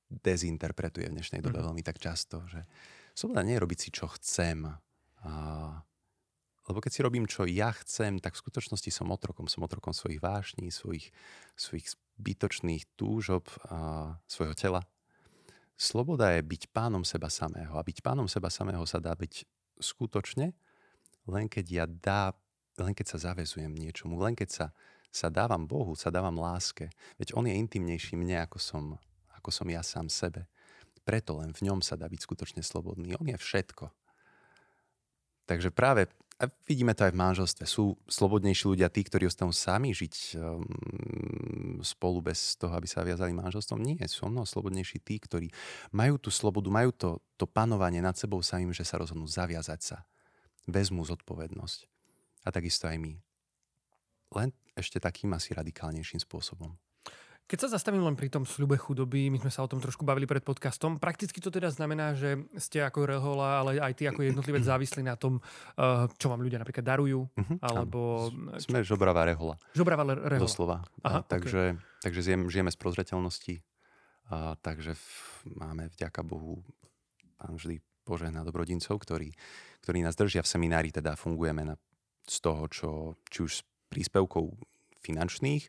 dezinterpretuje v dnešnej dobe mm-hmm. veľmi tak často, že sloboda nie je robiť si, čo chcem, a lebo keď si robím, čo ja chcem, tak v skutočnosti som otrokom. Som otrokom svojich vášní, svojich, svojich zbytočných túžob a svojho tela. Sloboda je byť pánom seba samého. A byť pánom seba samého sa dá byť skutočne, len keď ja dá, len keď sa zavezujem niečomu, len keď sa, sa dávam Bohu, sa dávam láske. Veď On je intimnejší mne, ako som, ako som ja sám sebe. Preto len v ňom sa dá byť skutočne slobodný. On je všetko. Takže práve a vidíme to aj v manželstve. Sú slobodnejší ľudia tí, ktorí ostanú sami žiť um, spolu bez toho, aby sa viazali manželstvom? Nie, sú mnoho slobodnejší tí, ktorí majú tú slobodu, majú to, to panovanie nad sebou samým, že sa rozhodnú zaviazať sa. Vezmú zodpovednosť. A takisto aj my. Len ešte takým asi radikálnejším spôsobom. Keď sa zastavím len pri tom sľube chudoby, my sme sa o tom trošku bavili pred podcastom, prakticky to teda znamená, že ste ako rehola, ale aj ty ako jednotlivec závislí na tom, eh, čo vám ľudia napríklad darujú, uh-huh, alebo... Sme žobravá rehola. Žobravá rehola. Doslova. Aha, a, takže, okay. takže žijeme, žijeme z prozreteľnosti, a, takže v, máme vďaka Bohu pán vždy požehná dobrodincov, ktorí, ktorí nás držia v seminári, teda fungujeme na, z toho, čo, či už s príspevkou finančných,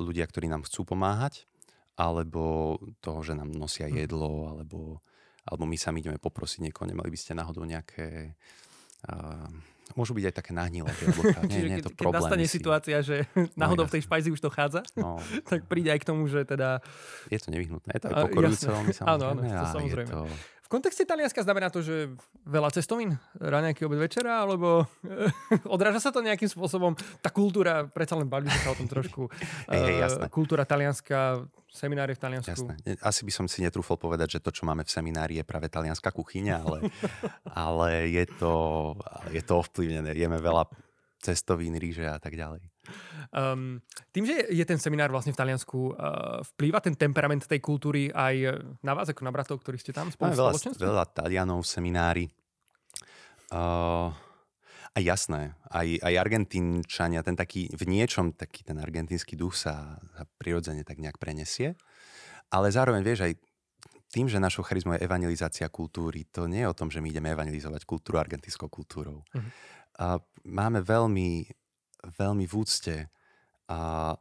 ľudia, ktorí nám chcú pomáhať, alebo toho, že nám nosia hm. jedlo, alebo, alebo my sami ideme poprosiť niekoho, nemali by ste náhodou nejaké... Uh, môžu byť aj také nahnilé. Nie, nie je to keď, problém. Keď nastane si. situácia, že náhodou v tej špajzi už to chádza, no. tak príde aj k tomu, že teda... Je to nevyhnutné. Je to aj pokorujúce veľmi samozrejme. Áno, áno, to samozrejme. Je to kontexte Talianska znamená to, že veľa cestovín? Ráňajky obed večera? Alebo odráža sa to nejakým spôsobom? Tá kultúra, predsa len bavili sa o tom trošku. hey, hey, jasné. Kultúra talianská, seminári v Taliansku. Jasné. Asi by som si netrúfal povedať, že to, čo máme v seminári, je práve talianská kuchyňa, ale, ale je, to, je to ovplyvnené. Jeme veľa cestovín, ríže a tak ďalej. Um, tým, že je ten seminár vlastne v Taliansku, uh, vplýva ten temperament tej kultúry aj na vás, ako na bratov, ktorí ste tam spolu veľa, veľa Talianov v seminári. Uh, a jasné, aj, aj Argentínčania, ten taký, v niečom taký ten argentínsky duch sa, sa prirodzene tak nejak prenesie. Ale zároveň, vieš, aj tým, že našou charizmou je evangelizácia kultúry, to nie je o tom, že my ideme evangelizovať kultúru argentínskou kultúrou. Uh-huh. A máme veľmi, veľmi v úcte a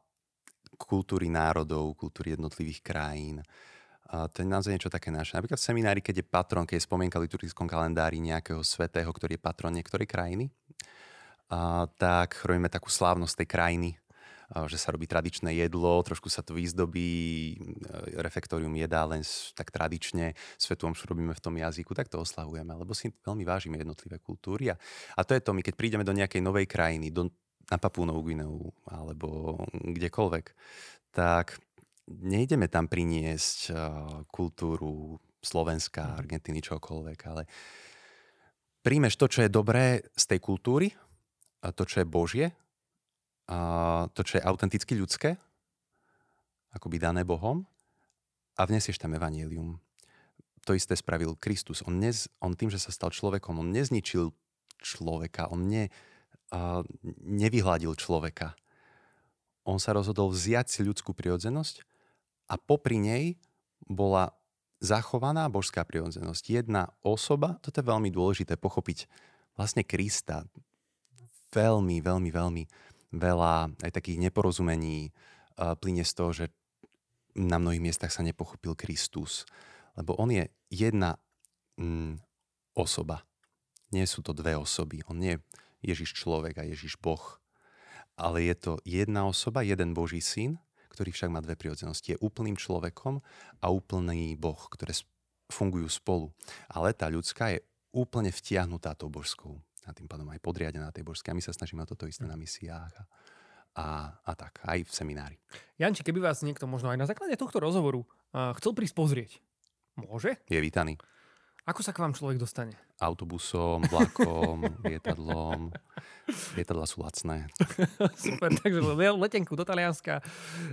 kultúry národov, kultúry jednotlivých krajín. A to je naozaj niečo také naše. Napríklad v seminári, keď je patron, keď je spomienka v liturgickom kalendári nejakého svetého, ktorý je patron niektorej krajiny, a tak robíme takú slávnosť tej krajiny, že sa robí tradičné jedlo, trošku sa to vyzdobí, e, refektorium jedá len tak tradične, svetom čo robíme v tom jazyku, tak to oslavujeme, lebo si veľmi vážime jednotlivé kultúry. A, a to je to, my keď prídeme do nejakej novej krajiny, do na Papú Gineu alebo kdekoľvek, tak nejdeme tam priniesť uh, kultúru Slovenska, mhm. Argentíny, čokoľvek, ale príjmeš to, čo je dobré z tej kultúry, a to, čo je Božie, a to, čo je autenticky ľudské, akoby dané Bohom a vnesieš tam evanílium. To isté spravil Kristus. On, nez, on tým, že sa stal človekom, on nezničil človeka, on ne, nevyhľadil človeka. On sa rozhodol vziať si ľudskú prirodzenosť a popri nej bola zachovaná božská prirodzenosť. Jedna osoba, toto je veľmi dôležité pochopiť, vlastne Krista. Veľmi, veľmi, veľmi veľa aj takých neporozumení uh, plyne z toho, že na mnohých miestach sa nepochopil Kristus. Lebo on je jedna mm, osoba. Nie sú to dve osoby. On nie je Ježiš človek a Ježiš Boh. Ale je to jedna osoba, jeden Boží syn, ktorý však má dve prirodzenosti. Je úplným človekom a úplný Boh, ktoré fungujú spolu. Ale tá ľudská je úplne vtiahnutá tou božskou. A tým pádom aj podriadená tej božskej. A my sa snažíme o toto isté na misiách. A a, a tak, aj v seminári. Janči, keby vás niekto možno aj na základe tohto rozhovoru uh, chcel prísť pozrieť, môže? Je vítaný. Ako sa k vám človek dostane? Autobusom, vlakom, lietadlom. Lietadla sú lacné. Super, takže letenku do Talianska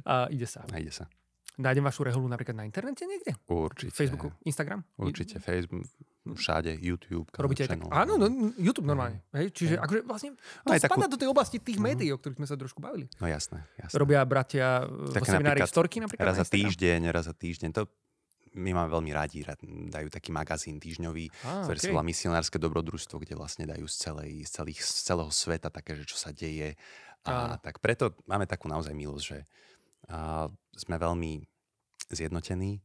a ide sa. A ide sa. Nájdem vašu reholu napríklad na internete niekde? Určite. Facebooku, Instagram? Určite, Facebook, všade, YouTube. Robíte aj tak? Áno, no, YouTube normálne. Hej, čiže aj. akože vlastne to aj spadá takú... do tej oblasti tých mhm. médií, o ktorých sme sa trošku bavili. No jasné, jasné. Robia bratia vo seminári Storky napríklad? Raz za týždeň, raz za týždeň. To my máme veľmi radi, dajú taký magazín týždňový, ah, ktorý okay. sa volá Misionárske dobrodružstvo, kde vlastne dajú z, celej, z, celých, z celého sveta také, že čo sa deje. A ah. tak preto máme takú naozaj milosť, že a, sme veľmi zjednotení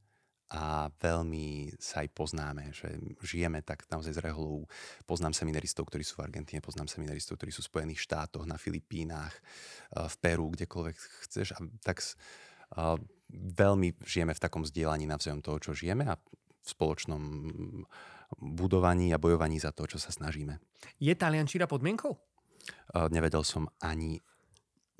a veľmi sa aj poznáme, že žijeme tak naozaj z reholou. Poznám seminaristov, ktorí sú v Argentíne, poznám seminaristov, ktorí sú v Spojených štátoch, na Filipínach, v Peru, kdekoľvek chceš. A tak veľmi žijeme v takom zdieľaní navzájom toho, čo žijeme a v spoločnom budovaní a bojovaní za to, čo sa snažíme. Je taliančíra podmienkou? Uh, nevedel som ani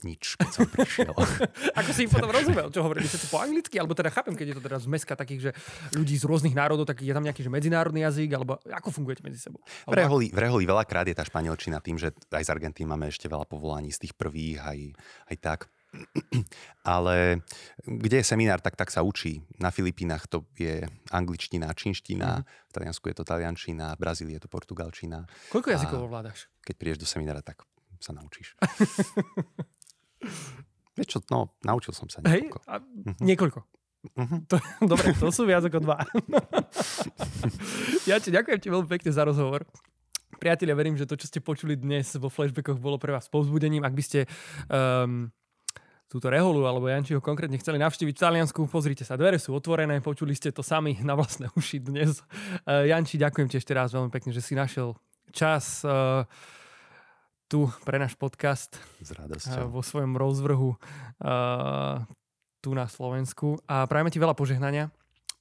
nič, keď som prišiel. Ako si im potom rozumel, čo hovorili? Ste po anglicky? Alebo teda chápem, keď je to teraz zmeska takých, že ľudí z rôznych národov, tak je tam nejaký že medzinárodný jazyk, alebo ako fungujete medzi sebou? V Reholi, v Reholi veľakrát je tá španielčina tým, že aj z Argentíny máme ešte veľa povolaní z tých prvých, aj, aj tak. Ale kde je seminár, tak tak sa učí. Na Filipínach to je angličtina, čínština, mm. v Taliansku je to taliančina, v Brazílii je to portugalčina. Koľko jazykov ovládaš? Keď prídeš do seminára, tak sa naučíš. Vieš čo, no, naučil som sa niekoľko. Hej, a uh-huh. niekoľko. Uh-huh. To, dobre, to sú viac ako dva. ja ti ďakujem ti veľmi pekne za rozhovor. Priatelia, verím, že to, čo ste počuli dnes vo flashbackoch, bolo pre vás povzbudením. Ak by ste um, túto Reholu alebo Jančiho konkrétne chceli navštíviť v Taliansku, pozrite sa, dvere sú otvorené, počuli ste to sami na vlastné uši dnes. Uh, Janči, ďakujem ti ešte raz veľmi pekne, že si našiel čas. Uh, tu pre náš podcast. S radosťou. Vo svojom rozvrhu uh, tu na Slovensku. A prajeme ti veľa požehnania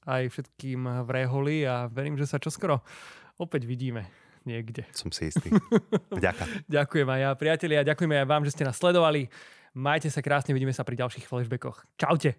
aj všetkým v Réholi a verím, že sa čoskoro opäť vidíme niekde. Som si istý. Ďakujem. Ďakujem aj ja, priatelia. Ďakujeme aj vám, že ste nás sledovali. Majte sa krásne, vidíme sa pri ďalších flashbackoch. Čaute.